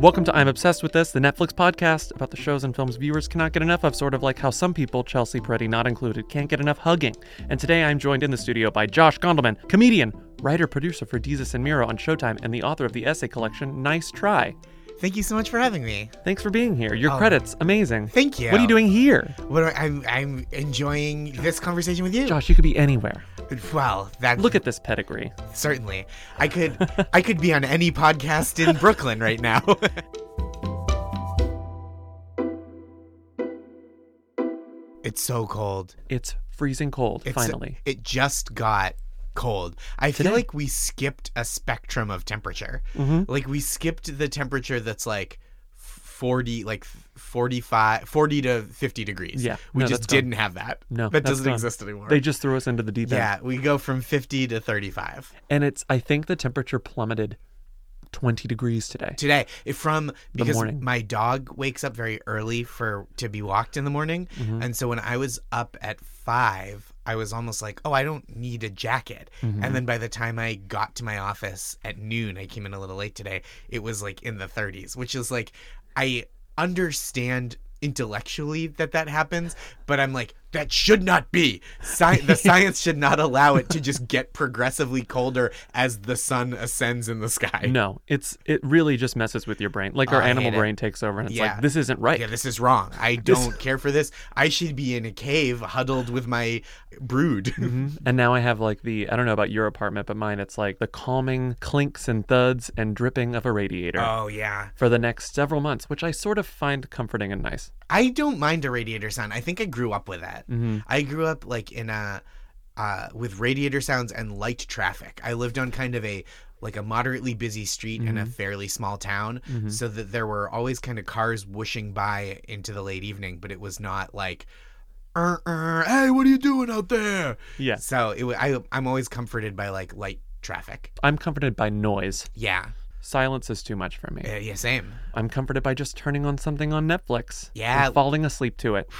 Welcome to I'm Obsessed with This, the Netflix podcast about the shows and films viewers cannot get enough of, sort of like how some people, Chelsea Peretti not included, can't get enough hugging. And today I'm joined in the studio by Josh Gondelman, comedian, writer, producer for Desus and Mero on Showtime, and the author of the essay collection Nice Try. Thank you so much for having me. Thanks for being here. Your Oh. credits, amazing. Thank you. What are you doing here? What I, I'm I'm enjoying this conversation with you. Josh, you could be anywhere. Well, that Look at this pedigree. certainly. I could I could be on any podcast in Brooklyn right now. it's so cold. It's freezing cold, It's finally. it just got cold. I Today? feel like we skipped a spectrum of temperature. Mhm. Like we skipped the temperature that's like 40 like 45 40 to 50 degrees. Yeah. We No, just that's gone. didn't have that. No, That doesn't gone. exist anymore. They just threw us into the deep end. yeah, we go from 50 to 35. And it's, I think the temperature plummeted 20 degrees today. Today, from because my dog wakes up very early for to be walked in the morning, Mm-hmm. and so when I was up at 5, I was almost like, "Oh, I don't need a jacket." Mm-hmm. And then by the time I got to my office at noon, I came in a little late today. It was like in the 30s, which is like I understand intellectually that that happens, but I'm like that should not be. Sci- the science should not allow it to just get progressively colder as the sun ascends in the sky. No, it's it really just messes with your brain. Like our Oh, animal brain takes over and it's Yeah. like this isn't right. Yeah, this is wrong. I don't care for this. I should be in a cave huddled with my brood. Mhm. And now I have like the I don't know about your apartment, but mine it's like the calming clinks and thuds and dripping of a radiator oh, yeah. for the next several months, which I sort of find comforting and nice. I don't mind a radiator sound. I think I grew up with that. Mm-hmm. I grew up like in a uh, with radiator sounds and light traffic. I lived on kind of a like a moderately busy street in Mm-hmm. a fairly small town, so that there were always kind of cars whooshing by into the late evening, but it was not like. "Er, er, hey, what are you doing out there? Yeah. So it, I, I'm always comforted by like light traffic. I'm comforted by noise. Yeah, Silence is too much for me. Uh, yeah, same. I'm comforted by just turning on something on Netflix. Yeah. and falling asleep to it.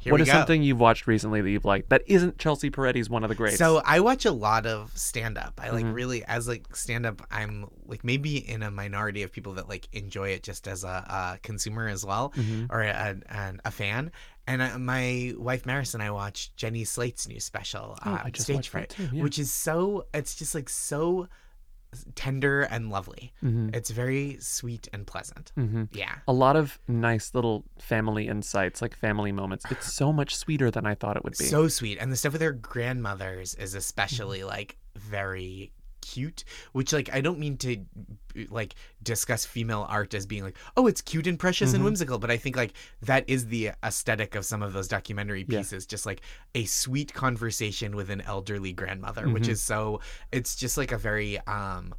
Here What is go. something you've watched recently that you've liked that isn't Chelsea Peretti's one of the greats? So I watch a lot of stand up. I like Mhm. really as like stand up. I'm like maybe in a minority of people that like enjoy it just as a, a consumer as well, Mhm. or a, a, a fan. And uh, my wife Maris and I watched Jenny Slate's new special, Oh, I just Stage Fright, yeah. which is so. It's just like so tender and lovely. Mhm. It's very sweet and pleasant. Mhm. Yeah. a lot of nice little family insights, like family moments. It's so much sweeter than I thought it would be. so sweet and the stuff with their grandmothers is especially like very cute which like i don't mean to like discuss female art as being like oh it's cute and precious and Mhm. whimsical but i think like that is the aesthetic of some of those documentary Yeah. pieces just like a sweet conversation with an elderly grandmother which Mhm. is so it's just like a very um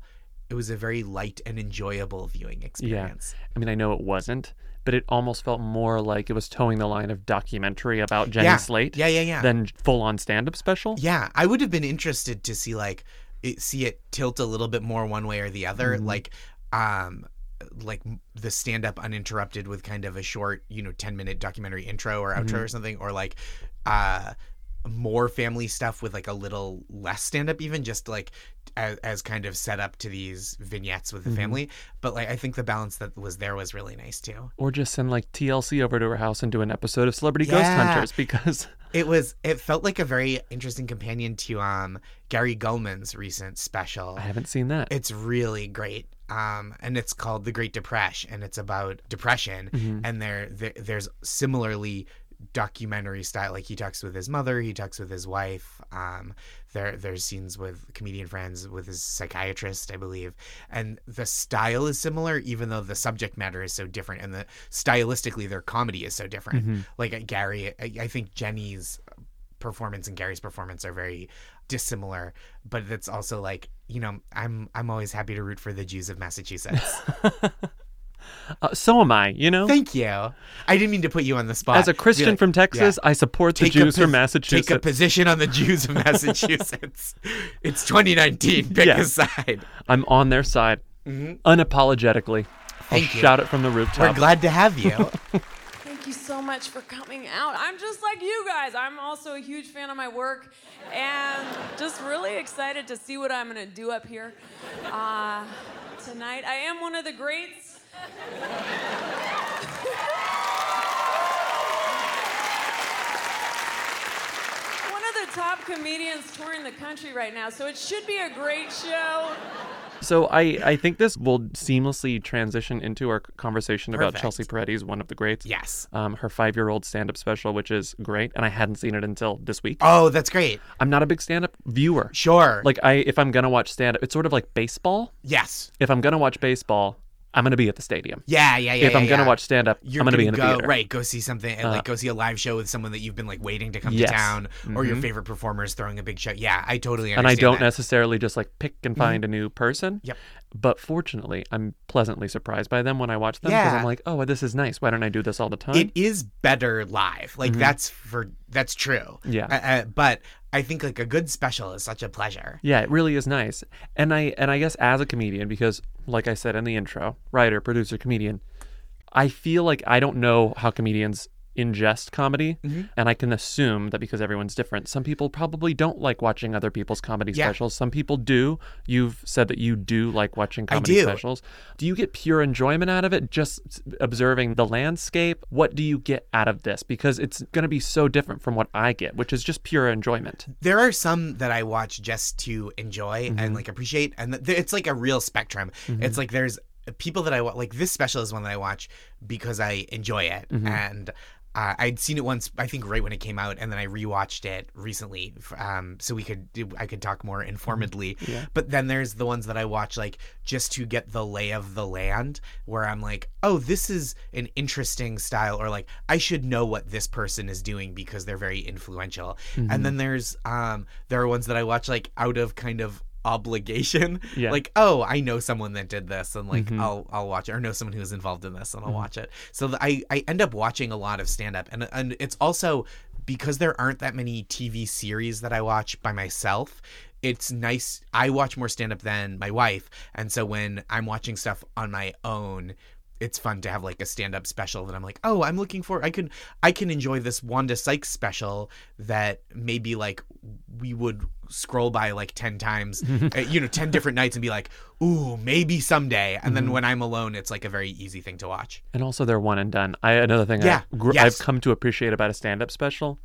it was a very light and enjoyable viewing experience I mean, I know it wasn't, but it almost felt more like it was towing the line of documentary about Jenny Yeah. Slate yeah yeah yeah than full on stand up special. Yeah, I would have been interested to see like it, see it tilt a little bit more one way or the other, Mhm. like um like the stand up uninterrupted with kind of a short, you know, 10 minute documentary intro or outro Mhm. or something or like uh more family stuff with like a little less stand up even just like as, as kind of set up to these vignettes with the Mhm. family but like i think the balance that was there was really nice too Or just send like TLC over to her house and do an episode of Celebrity Ghost Hunters because It was. It felt like a very interesting companion to um Gary Gulman's recent special. I haven't seen that. It's really great. Um, and it's called The Great Depression, and it's about depression. Mhm. And there, there, there's similarly documentary style. Like he talks with his mother, he talks with his wife. Um, there, there's scenes with comedian friends, with his psychiatrist, I believe. And the style is similar, even though the subject matter is so different, and the stylistically their comedy is so different. Mhm. Like uh, Gary, I, I think Jenny's performance and Gary's performance are very dissimilar, but it's also like you know I'm I'm always happy to root for the Jews of Massachusetts. Uh, so am I, you know? Thank you. I didn't mean to put you on the spot. As a Christian like, from Texas, I support the Take a Jews from pos- Massachusetts. Take a position on the Jews of Massachusetts. it's 2019. Pick Yeah. a side. I'm on their side Mhm. unapologetically. I'll Thank you. shout it from the rooftop. We're glad to have you. Thank you so much for coming out. I'm just like you guys. I'm also a huge fan of my work and just really excited to see what I'm going to do up here uh, tonight. I am one of the greats. One of the top comedians touring the country right now, so it should be a great show. So I, I think this will seamlessly transition into our conversation about Chelsea Peretti's one of the greats. Yes. Um, her five-year-old stand-up special, which is great, and I hadn't seen it until this week. Oh, that's great. I'm not a big stand-up viewer. Sure. Like I, if I'm gonna watch stand-up, it's sort of like baseball. yes. If I'm gonna watch baseball, I'm gonna be at the stadium. Yeah, yeah, yeah. if I'm yeah, gonna yeah. watch stand-up, you're I'm gonna, be in the go theater. right go see something and Uh, like go see a live show with someone that you've been like waiting to come Yes. to town or your Mhm. favorite performers throwing a big show yeah i totally and I don't that. Mm-hmm. necessarily just like pick and find a new person. Yep. But fortunately, I'm pleasantly surprised by them when I watch them because Yeah. I'm like, oh, this is nice. Why don't I do this all the time? it is better live like that's for that's true Mm-hmm. Yeah. uh, uh, but i think like a good special is such a pleasure Yeah, it really is nice. And I and I guess as a comedian, because like I said in the intro, writer, producer, comedian, I feel like I don't know how comedians ingest comedy, Mm-hmm. and I can assume that because everyone's different, some people probably don't like watching other people's comedy Yeah. specials. Some people do. You've said that you do like watching comedy do. specials. Do you get pure enjoyment out of it just observing the landscape? What do you get out of this? Because it's going to be so different from what I get, which is just pure enjoyment. there are some that i watch just to enjoy Mm-hmm. and like appreciate and th- it's like a real spectrum it's like there's people that i like this special is one that i watch because i enjoy it Mm-hmm. and uh, I'd seen it once, I think, right when it came out, and then I rewatched it recently, um, so we could I could talk more informedly. Mm-hmm. Yeah. But then there's the ones that I watch like just to get the lay of the land, where I'm like, oh, this is an interesting style, or like I should know what this person is doing because they're very influential. Mm-hmm. And then there's um, there are ones that I watch like out of kind of obligation Yeah. like oh i know someone that did this and like Mhm. i'll i'll watch it or know someone who was involved in this and i'll watch it so th- i i end up watching a lot of stand up and and it's also because there aren't that many tv series that i watch by myself it's nice i watch more stand up than my wife and so when i'm watching stuff on my own it's fun to have like a stand-up special that I'm like, oh, I'm looking for. I can I can enjoy this Wanda Sykes special that maybe like we would scroll by like ten times, uh, you know, ten different nights and be like, ooh, maybe someday. And then when I'm alone, it's like a very easy thing to watch. And also, they're one and done. I another thing Yeah, I, gr- yes. I've come to appreciate about a stand-up special.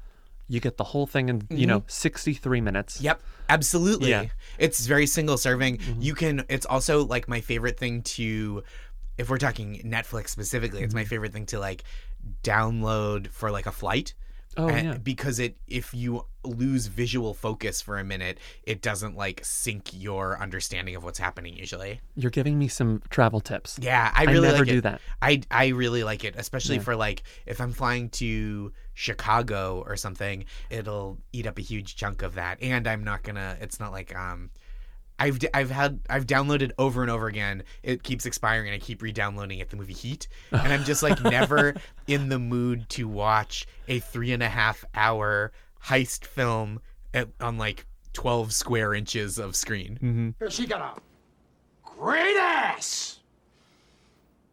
You get the whole thing in you know 63 minutes. Mm-hmm. Yep, absolutely. Yeah. Mm-hmm. It's very single serving. You can. It's also like my favorite thing to, if we're talking Netflix specifically, it's my Mm-hmm. favorite thing to like download for like a flight. Oh And- yeah. because it if you lose visual focus for a minute it doesn't like sink your understanding of what's happening usually You're giving me some travel tips. yeah i really never like do it. that. i i really like it especially Yeah. for like if i'm flying to chicago or something it'll eat up a huge chunk of that and i'm not gonna it's not like um I've, d- I've had I've downloaded over and over again. It keeps expiring, and I keep re-downloading it. The movie Heat, and I'm just like never in the mood to watch a three and a half hour heist film at, on like twelve square inches of screen. Mm-hmm. She got a great ass.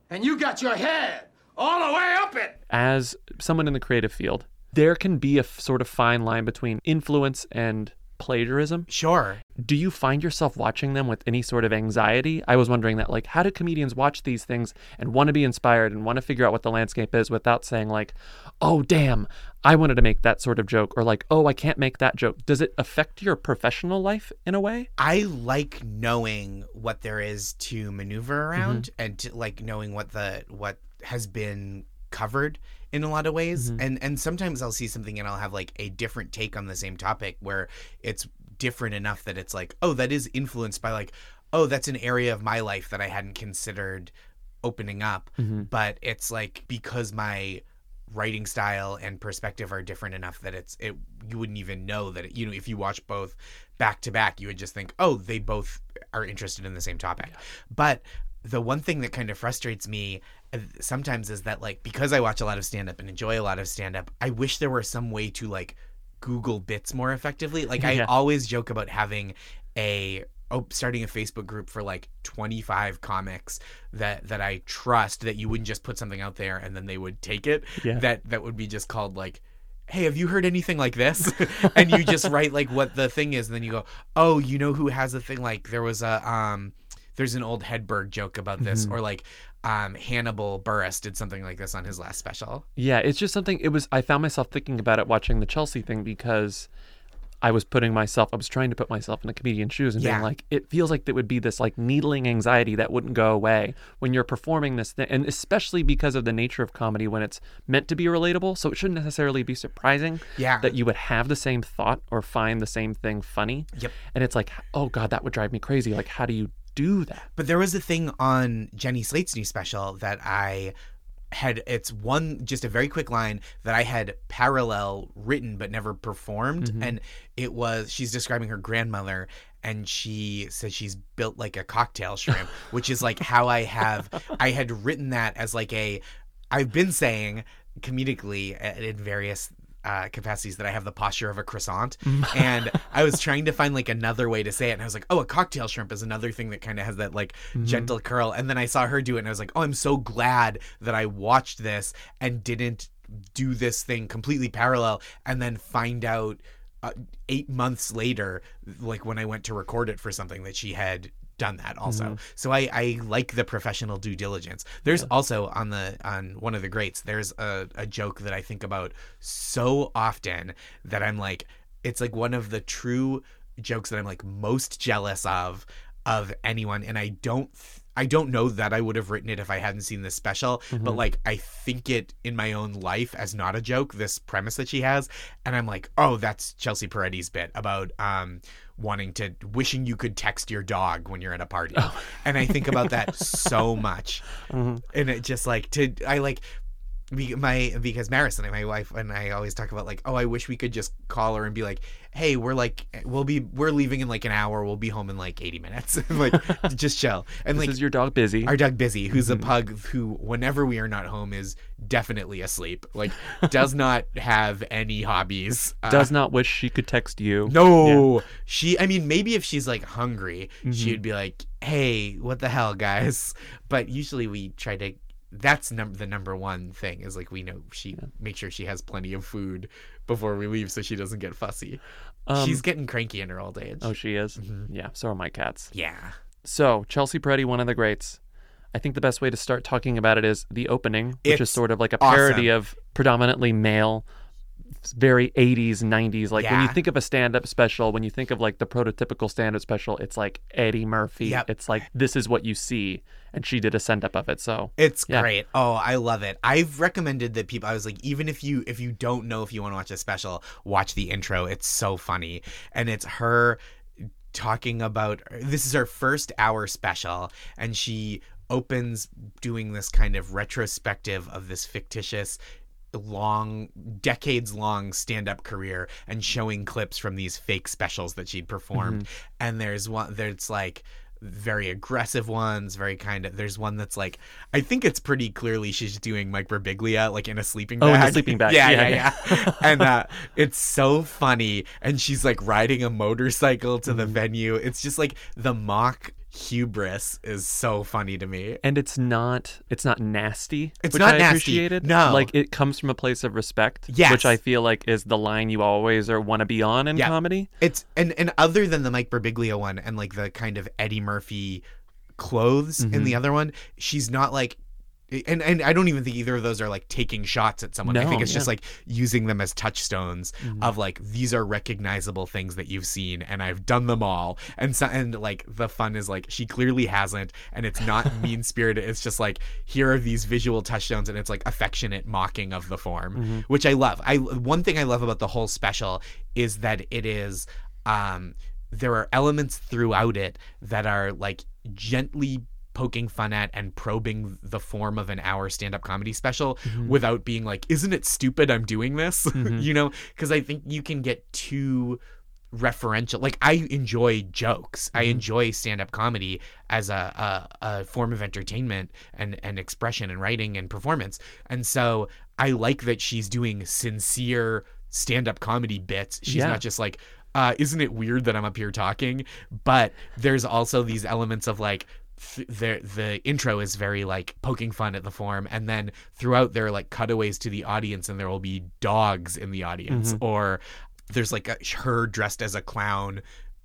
And you got your head all the way up it. As someone in the creative field, there can be a f- sort of fine line between influence and plagiarism. Sure. Do you find yourself watching them with any sort of anxiety? I was wondering that, like, how do comedians watch these things and want to be inspired and want to figure out what the landscape is without saying, like, oh, damn, I wanted to make that sort of joke, or like, oh, I can't make that joke? Does it affect your professional life in a way? I like knowing what there is to maneuver mm-hmm. around and to like knowing what the what has been covered in a lot of ways. Mm-hmm. And and sometimes I'll see something and I'll have like a different take on the same topic where it's different enough that it's like, oh, that is influenced by like, oh, that's an area of my life that I hadn't considered opening up. Mm-hmm. But it's like because my writing style and perspective are different enough that it's it you wouldn't even know that it, you know if you watch both back to back you would just think oh they both are interested in the same topic but the one thing that kind of frustrates me uh, sometimes is that like because I watch a lot of stand up and enjoy a lot of stand up I wish there were some way to like google bits more effectively like I always joke about having a oh, starting a Facebook group for like 25 comics that that I trust that you wouldn't just put something out there and then they would take it. Yeah. That that would be just called like Hey, have you heard anything like this? and you just write like what the thing is, and then you go, "Oh, you know who has a thing like there was a um, there's an old Hedberg joke about this, Mm-hmm. or like um, Hannibal Buress did something like this on his last special. Yeah, it's just something. It was. I found myself thinking about it watching the Chelsea thing because I was putting myself. I was trying to put myself in a comedian's shoes and Yeah. being like, it feels like there would be this like needling anxiety that wouldn't go away when you're performing this thing, and especially because of the nature of comedy when it's meant to be relatable. So it shouldn't necessarily be surprising. Yeah. That you would have the same thought or find the same thing funny. Yep. And it's like, oh god, that would drive me crazy. Like, how do you do that? But there was a thing on Jenny Slate's new special that I had it's one just a very quick line that I had parallel written but never performed mm-hmm. and it was she's describing her grandmother and she says she's built like a cocktail shrimp which is like how I have I had written that as like a I've been saying comedically in various uh, capacities that I have the posture of a croissant, and I was trying to find like another way to say it, and I was like, oh, a cocktail shrimp is another thing that kind of has that like gentle curl, and then I saw her do it, and I was like, oh, I'm so glad that I watched this and didn't do this thing completely parallel, and then find out uh, eight months later, like when I went to record it for something, that she had done that also. So I, I like the professional due diligence. There's also on the on one of the greats, there's a, a joke that I think about so often that I'm like, it's like one of the true jokes that I'm like most jealous of of anyone, and I don't. I don't know that I would have written it if I hadn't seen this special, but like I think it in my own life as not a joke, this premise that she has. And I'm like, oh, that's Chelsea Peretti's bit about um wanting to wishing you could text your dog when you're at a party. Oh. And I think about that so much. Mm-hmm. And it just like to I like be- my because Marison, my wife, and I always talk about like, oh, I wish we could just call her and be like, hey, we're like, we'll be, we're leaving in like an hour. We'll be home in like 80 minutes. like, just chill. And This like, is your dog busy. our dog Busy, who's a pug who, whenever we are not home, is definitely asleep. Like, does not have any hobbies. Uh, Does not wish she could text you. no, she. I mean, maybe if she's like hungry, Mm-hmm. she'd be like, "Hey, what the hell, guys?" But usually we try to. That's num- the number one thing is like we know she make sure she has plenty of food before we leave so she doesn't get fussy. She's getting cranky in her old age. Um, Oh, she is. Yeah. So are my cats. yeah. So, Chelsea Peretti, one of the greats. I think the best way to start talking about it is the opening, which is sort of like a awesome. parody of predominantly male, very 80s, 90s. Like when you think of a stand up special, when you think of like the prototypical stand up special, it's like Eddie Murphy. Yep. It's like this is what you see. And she did a send up of it. So, It's Yeah. great. Oh, I love it. I've recommended that people I was like even if you if you don't know if you want to watch a special, watch the intro. It's so funny. And it's her talking about this is her first hour special and she opens doing this kind of retrospective of this fictitious long decades long stand-up career and showing clips from these fake specials that she'd performed mm-hmm. and there's one there's like very aggressive ones very kind of there's one that's like i think it's pretty clearly she's doing mike birbiglia like in a sleeping bag. Oh, in a sleeping bag. yeah Yeah, yeah yeah, and uh it's so funny and she's like riding a motorcycle to Mm-hmm. the venue it's just like the mock hubris is so funny to me and it's not it's not nasty. It's which not I nasty. appreciated. No. like it comes from a place of respect. Yes. which I feel like is the line you always or want to be on in Yeah. comedy. It's and and other than the Mike Birbiglia one and like the kind of Eddie Murphy clothes in Mm-hmm. the other one, she's not like and and I don't even think either of those are like taking shots at someone. I think it's just yeah. Mm-hmm. like using them as touchstones of like these are recognizable things that you've seen and I've done them all. And so and like the fun is like she clearly hasn't and it's not mean spirited. It's just like here are these visual touchstones and it's like affectionate mocking of the form, Mm-hmm. which I love. I one thing I love about the whole special is that it is um there are elements throughout it that are like gently poking fun at and probing the form of an hour stand-up comedy special mm-hmm. without being like isn't it stupid i'm doing this? Mm-hmm. You know? Because i think you can get too referential. Like i enjoy jokes. I mm-hmm. enjoy stand-up comedy as a, a, a form of entertainment and, and expression and writing and performance. And so i like that she's doing sincere stand-up comedy bits. She's Yeah. not just like uh, isn't it weird that i'm up here talking? But there's also these elements of like th- the the intro is very like poking fun at the form and then throughout there are like cutaways to the audience and there will be dogs in the audience or there's like a, her dressed as a clown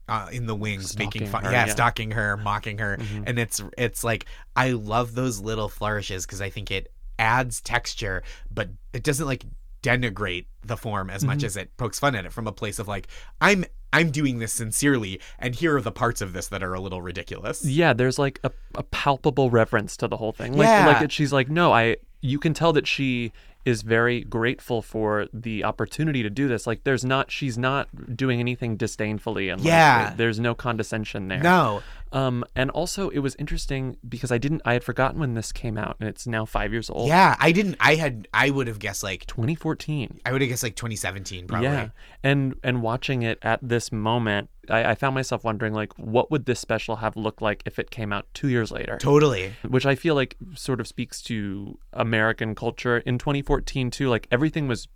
uh, in the wings making Stalking fun her, yeah, yeah. Mm-hmm. stalking her mocking her and it's it's like i love those little flourishes because i think it adds texture but it doesn't like denigrate the form as Mm-hmm. much as it pokes fun at it from a place of like i'm i'm doing this sincerely and here are the parts of this that are a little ridiculous Yeah, there's like a, a palpable reference to the whole thing. Like, Yeah. like it, she's like, no, I. You can tell that she is very grateful for the opportunity to do this. Like, there's not, she's not doing anything disdainfully, and like, Yeah. there's no condescension there. no Um, and also it was interesting because I didn't, I had forgotten when this came out, and it's now five years old. yeah i didn't i had i would have guessed like 2014. i would have guessed like 2017 probably Yeah, and and watching it at this moment, I, I found myself wondering like, what would this special have looked like if it came out two years later? totally Which I feel like sort of speaks to American culture in 2014 too. Like everything was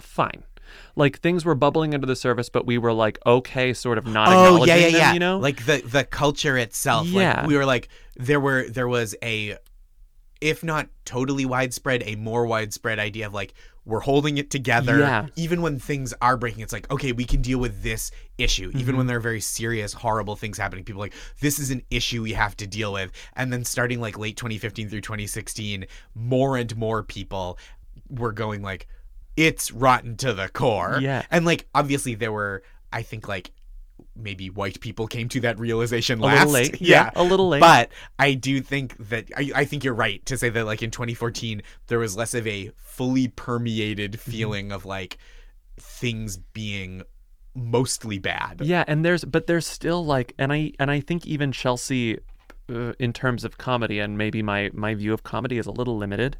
fine. Like things were bubbling under the surface, but we were like okay, sort of not oh acknowledging yeah yeah them. yeah You know, like the the culture itself Yeah. like we were like there were there was a if not totally widespread a more widespread idea of like we're holding it together Yeah. even when things are breaking it's like okay we can deal with this issue even Mm-hmm. when there are very serious horrible things happening people are like this is an issue we have to deal with and then starting like late 2015 through 2016 more and more people were going like it's rotten to the core Yeah. and like obviously there were i think like maybe white people came to that realization a little late. Yeah, a little late. but I do think that I, I think you're right to say that like in 2014 there was less of a fully permeated Mm-hmm. feeling of like things being mostly bad. Yeah, and there's but there's still like and I and I think even Chelsea uh, in terms of comedy and maybe my my view of comedy is a little limited,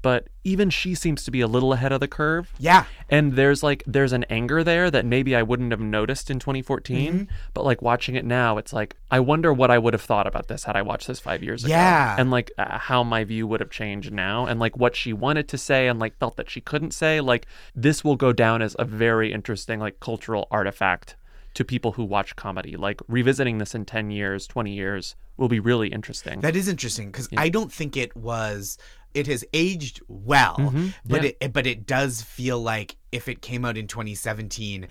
but even she seems to be a little ahead of the curve. Yeah. And there's like there's an anger there that maybe I wouldn't have noticed in 2014, Mm-hmm. but like watching it now, it's like I wonder what I would have thought about this had I watched this 5 years ago. Yeah. And like uh, how my view would have changed now and like what she wanted to say and like felt that she couldn't say, like this will go down as a very interesting like cultural artifact to people who watch comedy. Like revisiting this in 10 years, 20 years will be really interesting. That is interesting because I don't think it was. It has aged well, but Mm-hmm. yeah. it but it does feel like if it came out in 2017,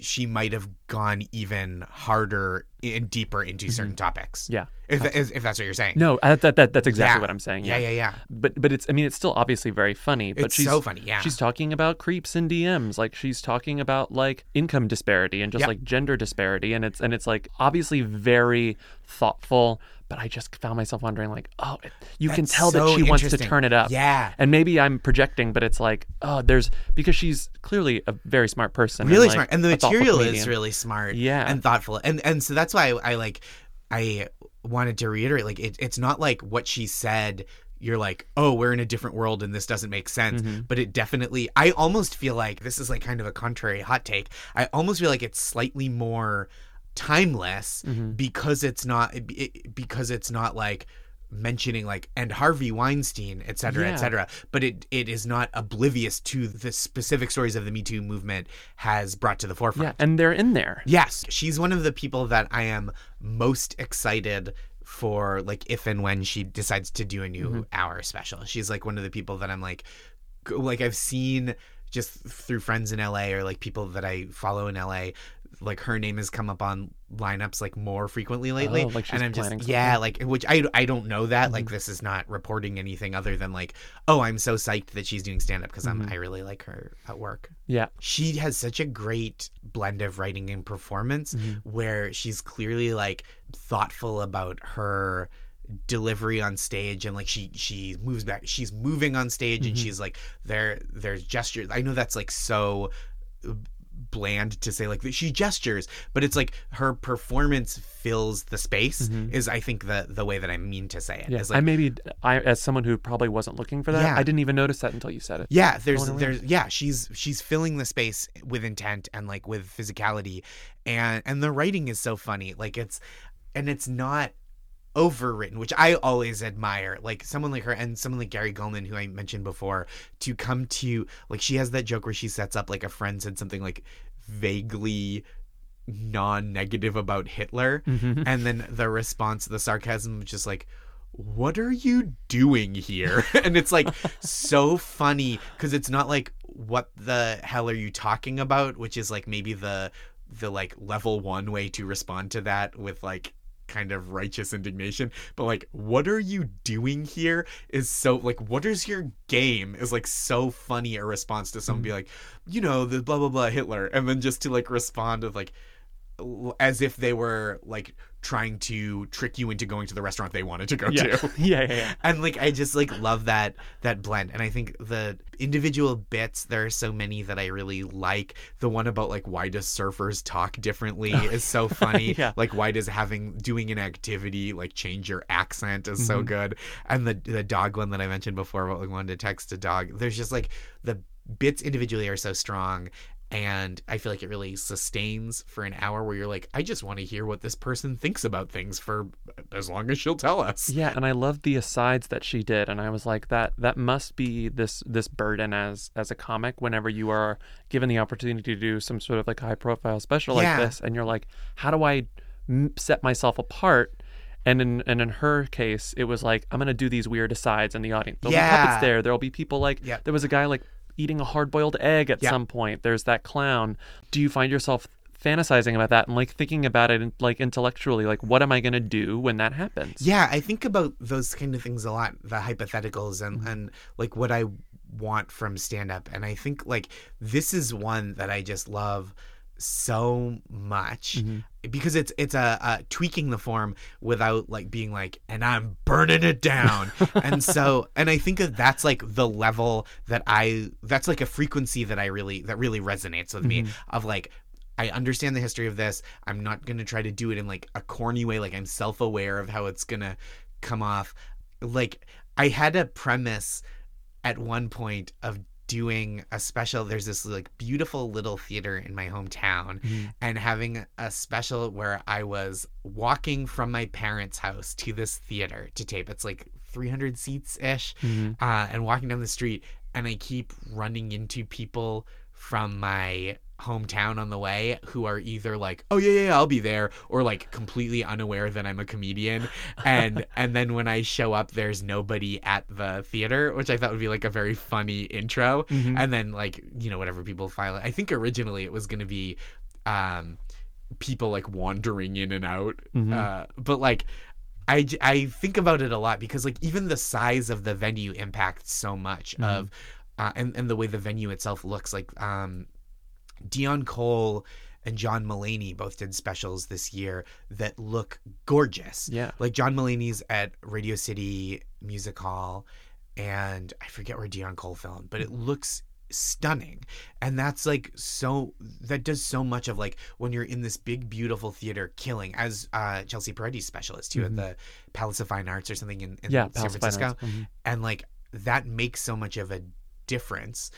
she might have gone even harder and deeper into certain topics. Mm-hmm. Yeah. if, if that's what you're saying. no, uh, that, that that's exactly Yeah. what I'm saying. Yeah, yeah, yeah. But but it's I mean it's still obviously very funny. But It's she's so funny, yeah. She's talking about creeps and DMs, like she's talking about like income disparity and just Yep. like gender disparity, and it's and it's like obviously very thoughtful. But I just found myself wondering, like, oh, you can That's tell that she wants to turn it up. Yeah. And maybe I'm projecting, but it's like, oh, there's because she's clearly a very smart person. really like, smart and the material is really smart Yeah. and thoughtful and and so that's why I, I like i wanted to reiterate like it, it's not like what she said you're like oh we're in a different world and this doesn't make sense Mm-hmm. but it definitely i almost feel like this is like kind of a contrary hot take i almost feel like it's slightly more timeless Mm-hmm. because it's not it, because it's not like mentioning like and Harvey Weinstein, et cetera, Yeah. et cetera. But it it is not oblivious to the specific stories of the Me Too movement has brought to the forefront. Yeah, and they're in there. Yes, she's one of the people that I am most excited for like if and when she decides to do a new Mm-hmm. hour special. She's like one of the people that I'm like like I've seen just through friends in LA or like people that I follow in LA like her name has come up on lineups like more frequently lately Oh, like she's and I'm just planning yeah like which I I don't know that Mm-hmm. like this is not reporting anything other than like oh I'm so psyched that she's doing stand up because Mm-hmm. I'm I really like her at work Yeah. she has such a great blend of writing and performance Mm-hmm. where she's clearly like thoughtful about her delivery on stage and like she she moves back she's moving on stage Mm-hmm. and she's like there there's gestures i know that's like so bland to say like she gestures but it's like her performance fills the space is i think the the way that i mean to say it Mm-hmm. Yeah. Is, I maybe I as someone who probably wasn't looking for that, Yeah. I didn't even notice that until you said it. yeah there's there's yeah she's she's filling the space with intent and like with physicality and and the writing is so funny like it's and it's not overwritten which i always admire. Like someone like her and someone like gary gulman who i mentioned before to come to like she has that joke where she sets up like a friend said something like vaguely non-negative about hitler. Mm-hmm. And then the response the sarcasm just like what are you doing here? And it's like so funny because it's not like what the hell are you talking about? Which is like maybe the the like level one way to respond to that with like kind of righteous indignation but like what are you doing here is so like what is your game is like so funny a response to someone mm-hmm. be like you know the blah blah blah hitler and then just to like respond with like as if they were like trying to trick you into going to the restaurant they wanted to go Yeah. to. Yeah, yeah, yeah. and like i just like love that that blend. And i think the individual bits there are so many that i really like. The one about like why does surfers talk differently oh, is so funny. Yeah. like why does having doing an activity like change your accent is so mm-hmm. good. And the the dog one that i mentioned before about like wanting to text a dog there's just like the bits individually are so strong and I feel like it really sustains for an hour where you're like, I just want to hear what this person thinks about things for as long as she'll tell us. Yeah, and I loved the asides that she did, and I was like, that that must be this this burden as as a comic. Whenever you are given the opportunity to do some sort of like high profile special like Yeah. this, and you're like, how do I m- set myself apart? And in and in her case, it was like, I'm gonna do these weird asides in the audience. There'll be Yeah. puppets there. There'll be people like Yep. there was a guy like eating a hard boiled egg at Yeah. some point. There's that clown. Do you find yourself fantasizing about that and like thinking about it like intellectually like what am i going to do when that happens Yeah, I think about those kind of things a lot, the hypotheticals and mm-hmm. and like what I want from stand up. And I think like this is one that I just love so much mm-hmm. because it's it's a, a tweaking the form without like being like and I'm burning it down. and so and I think that that's like the level that I that's like a frequency that I really that really resonates with me mm-hmm. of like I understand the history of this. I'm not going to try to do it in like a corny way. Like I'm self aware of how it's going to come off. Like I had a premise at one point of doing a special. There's this like beautiful little theater in my hometown and having a special where I was walking from my parents' house to this theater to tape. It's like 300 seats ish uh, and walking down the street. And I keep running into people from my hometown on the way who are either like oh yeah yeah, yeah I'll be there or like completely unaware that I'm a comedian. And and then when I show up there's nobody at the theater which I thought would be like a very funny intro. And then like you know whatever people file it. I think originally it was going to be um people like wandering in and out. Uh but like I, I think about it a lot because like even the size of the venue impacts so much of uh, and and the way the venue itself looks. Like um Deon Cole and John Mulaney both did specials this year that look gorgeous. Yeah. Like John Mulaney's at Radio City Music Hall and I forget where Deon Cole filmed, but it looks stunning. And that's like so that does so much of like when you're in this big beautiful theater killing as uh Chelsea Peretti's special is too at the Palace of Fine Arts or something in, in Mm-hmm. Yeah, San Palace Francisco. Mhm. And like that makes so much of a difference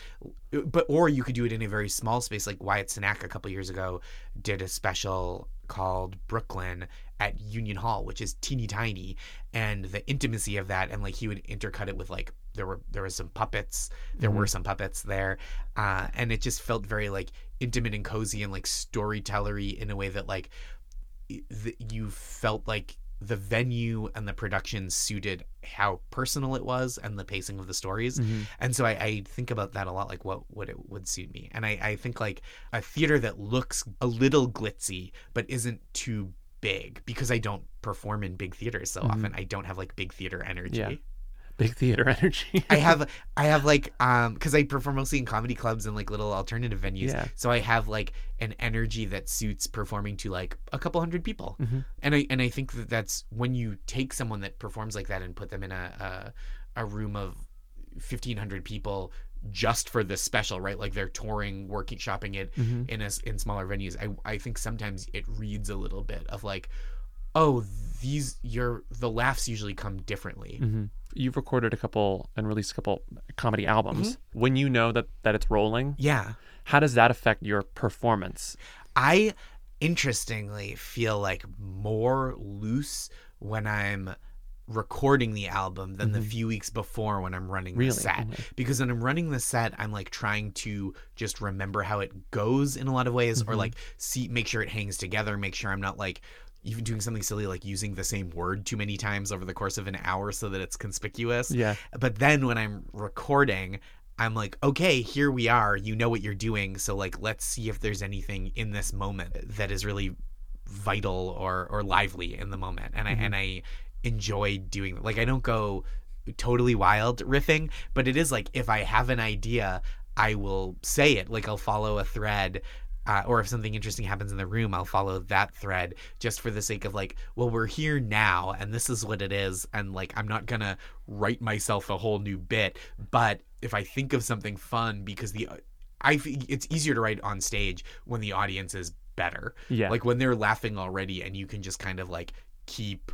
but or you could do it in a very small space like Wyatt Cenac a couple years ago did a special called Brooklyn at Union Hall which is teeny tiny and the intimacy of that and like he would intercut it with like there were there was some puppets there were some puppets there uh and it just felt very like intimate and cozy and like storytellery in a way that like th- you felt like the venue and the production suited how personal it was and the pacing of the stories. Mm-hmm. And so I, I think about that a lot like what would it would suit me. And I, I think like a theater that looks a little glitzy but isn't too big because i don't perform in big theaters so mm-hmm. often. I don't have like big theater energy. Yeah. Big theater energy I have I have like um because I perform mostly in comedy clubs and like little alternative venues. Yeah. So I have like an energy that suits performing to like a couple hundred people. Mm-hmm. And I and I think that that's when you take someone that performs like that and put them in a a, a room of fifteen hundred people just for this special, right? Like they're touring, working, shopping it Mm-hmm. in a in smaller venues. I I think sometimes it reads a little bit of like, oh, these your the laughs usually come differently. Mhm. You've recorded a couple and released a couple comedy albums. Mm-hmm. When you know that that it's rolling, Yeah. how does that affect your performance? I interestingly feel like more loose when I'm recording the album than the few weeks before when I'm running Really? the set. Because when I'm running the set, I'm like trying to just remember how it goes in a lot of ways or like see make sure it hangs together, make sure I'm not like even doing something silly like using the same word too many times over the course of an hour so that it's conspicuous. Yeah. But then when I'm recording, I'm like, okay, here we are. You know what you're doing. So like, let's see if there's anything in this moment that is really vital or or lively in the moment. And I mm-hmm. and I enjoy doing like I don't go totally wild riffing, but it is like if I have an idea, I will say it. Like I'll follow a thread. Uh, or if something interesting happens in the room, I'll follow that thread just for the sake of like, well, we're here now, and this is what it is, and like, I'm not gonna write myself a whole new bit, but if I think of something fun, because the I think it's easier to write on stage when the audience is better. Yeah. Like when they're laughing already and you can just kind of like keep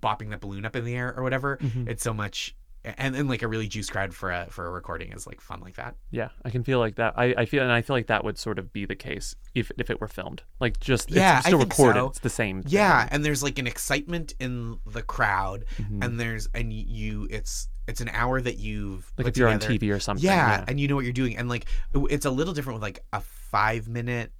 bopping that balloon up in the air or whatever. Mm-hmm. It's so much and then like a really juice crowd for a for a recording is like fun like that. Yeah, I can feel like that. I, I feel and I feel like that would sort of be the case if if it were filmed. Like just Yeah, it's still recorded. so. It's the same. thing. Yeah, and there's like an excitement in the crowd Mhm. and there's and you it's it's an hour that you've like if you're together. on TV or something. yeah, and you know what you're doing and like it's a little different with like a 5 minute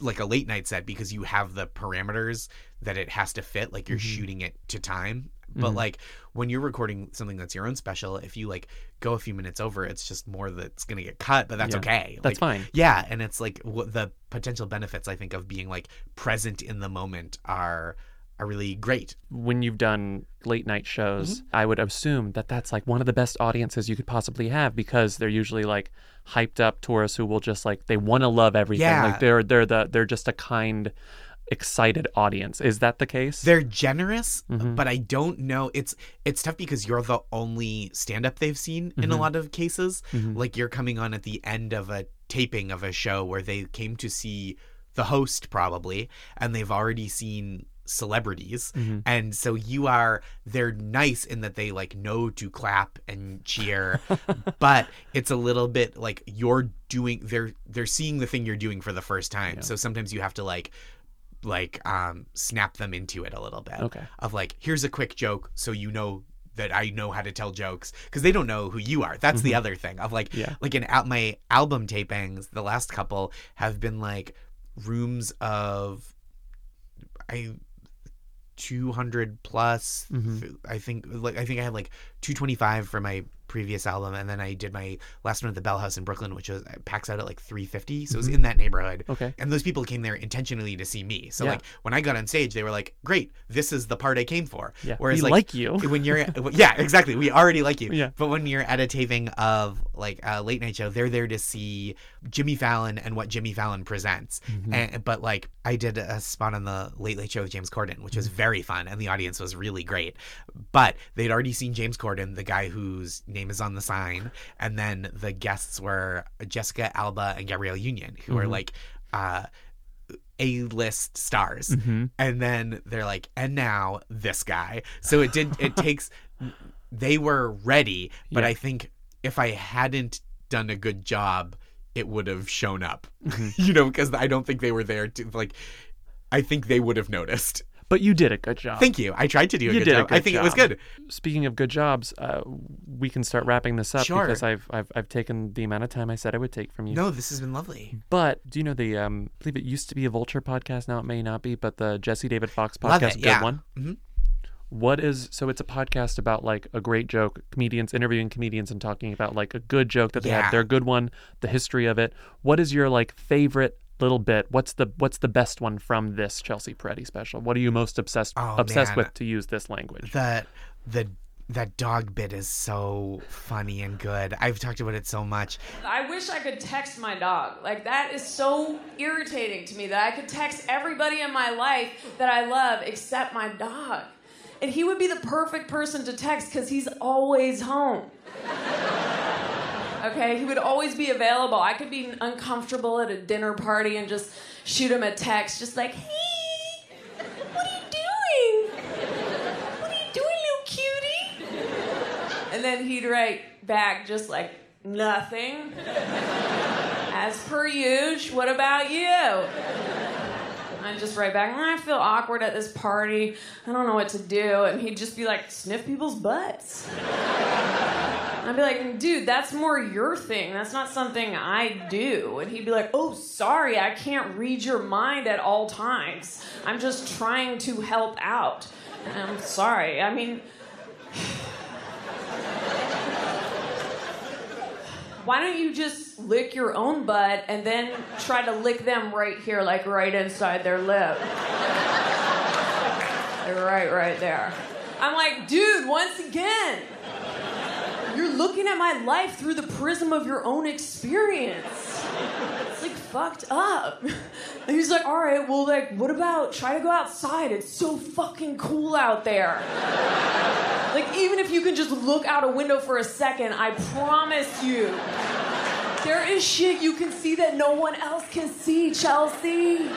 like a late night set because you have the parameters that it has to fit like you're Mhm. shooting it to time but Mhm. like when you're recording something that's your own special if you like go a few minutes over it's just more that's going to get cut but that's Yeah, okay that's fine. yeah and it's like what the potential benefits i think of being like present in the moment are are really great When you've done late night shows, Mm-hmm. I would assume that that's like one of the best audiences you could possibly have because they're usually like hyped up tourists who will just like they want to love everything. Yeah. Like they're they're the they're just a kind, excited audience. Is that the case? they're generous Mhm. but i don't know it's it's tough because you're the only stand-up they've seen in a Mhm. lot of cases Mhm. like you're coming on at the end of a taping of a show where they came to see the host probably and they've already seen celebrities Mhm. and so you are they're nice in that they like know to clap and cheer but it's a little bit like you're doing they're they're seeing the thing you're doing for the first time Yeah. so sometimes you have to like like um snap them into it a little bit Okay. of like here's a quick joke so you know that I know how to tell jokes because they don't know who you are. That's the other thing of like Mm-hmm. Yeah. like in out my album tapings, the last couple have been like rooms of I 200 plus Mhm. I think like I think I had like 225 for my previous album and then I did my last one at the Bell House in Brooklyn which was packs out at like 350 so it was in that neighborhood Okay. and those people came there intentionally to see me so Yeah. like when I got on stage they were like great this is the part I came for Yeah. whereas we like, like you. when you're yeah exactly we already like you Yeah. but when you're at a taping of like a late night show they're there to see Jimmy Fallon and what Jimmy Fallon presents Mm-hmm. and, but like I did a spot on the late late show with James Corden which Mm-hmm. was very fun and the audience was really great but they'd already seen James Corden the guy whose name is on the sign and then the guests were Jessica Alba and Gabrielle Union who are Mhm. like uh a-list stars Mhm. and then they're like and now this guy so it did it takes they were ready but Yeah. i think if i hadn't done a good job it would have shown up you know because i don't think they were there to like i think they would have noticed But you did a good job. thank you i tried to do a You good did a job i good think it was good Speaking of good jobs, uh, we can start wrapping this up Sure. because I've, I've I've taken the amount of time I said I would take from you. no this has been lovely But do you know the um? I believe it used to be a Vulture podcast. Now it may not be, but the Jesse David Fox podcast, good yeah. one. Mhm. What is so? It's a podcast about like a great joke, comedians interviewing comedians and talking about like a good joke that they Yeah. had, their good one, the history of it. What is your like favorite little bit? What's the what's the best one from this Chelsea Peretti special? What are you most obsessed Oh, obsessed man. with to use this language? the the that dog bit is so funny and good i've talked about it so much I wish I could text my dog. Like that is so irritating to me that I could text everybody in my life that I love except my dog. And he would be the perfect person to text because he's always home. Okay, he would always be available. I could be uncomfortable at a dinner party and just shoot him a text, just like, hey, what are you doing? What are you doing, little cutie? And then he'd write back just like, nothing. As per usual, what about you? I'd just write back, mm, I feel awkward at this party. I don't know what to do. And he'd just be like, sniff people's butts. I'd be like, dude, that's more your thing. That's not something I do. And he'd be like, oh, sorry, I can't read your mind at all times. I'm just trying to help out. And I'm sorry. I mean, why don't you just lick your own butt and then try to lick them right here, like right inside their lip? Right, right there. I'm like, dude, once again, looking at my life through the prism of your own experience. It's like fucked up. And he's like, all right, well, like, what about try to go outside? It's so fucking cool out there. Like, even if you can just look out a window for a second, I promise you, there is shit you can see that no one else can see, Chelsea.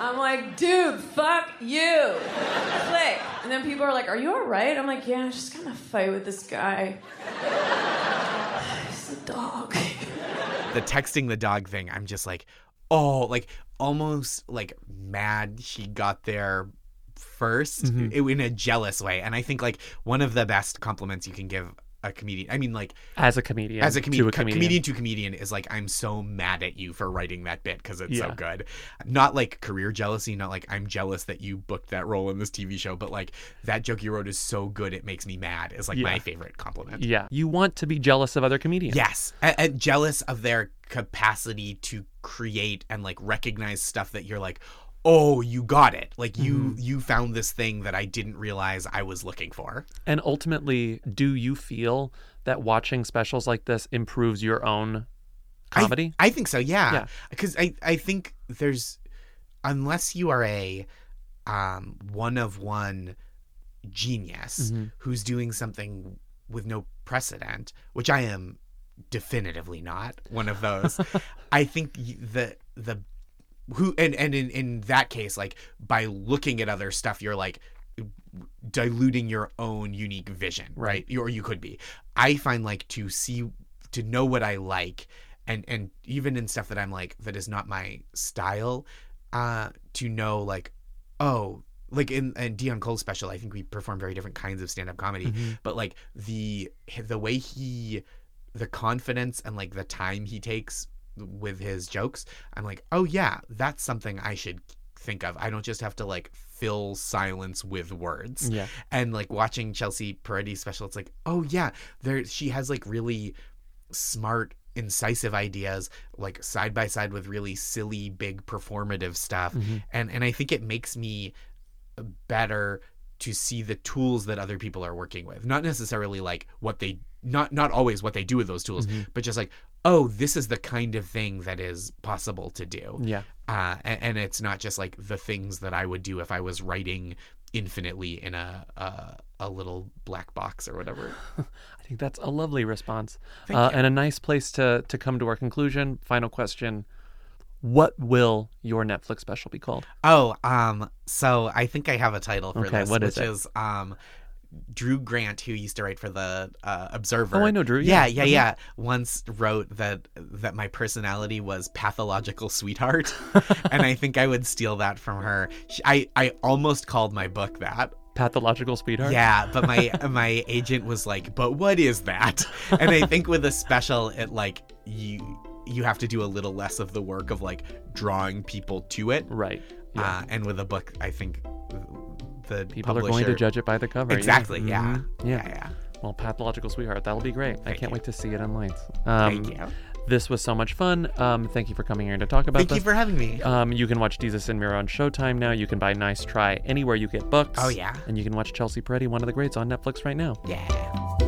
I'm like, dude, fuck you. Click. And then people are like, are you alright? I'm like, yeah, I'm just kind of fight with this guy. He's a dog. the texting the dog thing, I'm just like, oh, like almost like mad she got there 1st mm-hmm. in a jealous way. And I think like one of the best compliments you can give a comedian, I mean, like As a comedian. as a, comedian, to a comedian. comedian to comedian is like I'm so mad at you for writing that bit because it's so good. Not like career jealousy, not like I'm jealous that you booked that role in this TV show, but like that joke you wrote is so good it makes me mad. Is like Yeah. my favorite compliment. Yeah. You want to be jealous of other comedians. Yes, and, and jealous of their capacity to create and like recognize stuff that you're like, oh, you got it. Like you Mm-hmm. you found this thing that I didn't realize I was looking for. And ultimately, do you feel that watching specials like this improves your own comedy? I, think so, Yeah. yeah. Because I, I think there's unless you are a um, one of one genius Mm-hmm. who's doing something with no precedent, which I am definitively not one of those. I think the the who and and in in that case, like by looking at other stuff, you're like diluting your own unique vision, right? Or you could be. I find like to see to know what I like and and even in stuff that I'm like that is not my style, uh to know like oh like in in Deon Cole's special, I think we perform very different kinds of stand up comedy, but like the the way he the confidence and like the time he takes with his jokes, I'm like, oh yeah, that's something I should think of. I don't just have to like fill silence with words. Yeah. And like watching Chelsea Peretti's special, it's like, oh yeah, there she has like really smart, incisive ideas, like side by side with really silly, big performative stuff. Mm-hmm. And and I think it makes me better to see the tools that other people are working with not necessarily like what they not not always what they do with those tools mm-hmm. but just like oh this is the kind of thing that is possible to do Yeah. uh, and, and it's not just like the things that I would do if I was writing infinitely in a a, a little black box or whatever. I think that's a lovely response. Uh, and a nice place to, to come to our conclusion. Final question What will your Netflix special be called? Oh, um, so I think I have a title for Okay, this, what is which it? is um, Drew Grant, who used to write for the uh, Observer. Oh, I know Drew, Yeah, yeah. yeah, Mhm. yeah. Once wrote that that my personality was pathological sweetheart, and I think I would steal that from her. She, I I almost called my book that. Pathological Sweetheart? Yeah, but my my agent was like, "But what is that?" And I think with a special, it like you you have to do a little less of the work of like drawing people to it. Right. Yeah. Uh, and with a book, I think the People publisher, are going to judge it by the cover. Exactly. Yeah. Mhm. Yeah. Yeah. Yeah. Well, Pathological Sweetheart. That'll be great. I can't you. wait to see it in lights. Um, Thank you. This was so much fun. Um, thank you for coming here to talk about Thank this. you for having me. Um, you can watch Desus and Mero on Showtime now. You can buy Nice Try anywhere you get books. Oh, yeah. And you can watch Chelsea Peretti, one of the greats, on Netflix right now. yeah.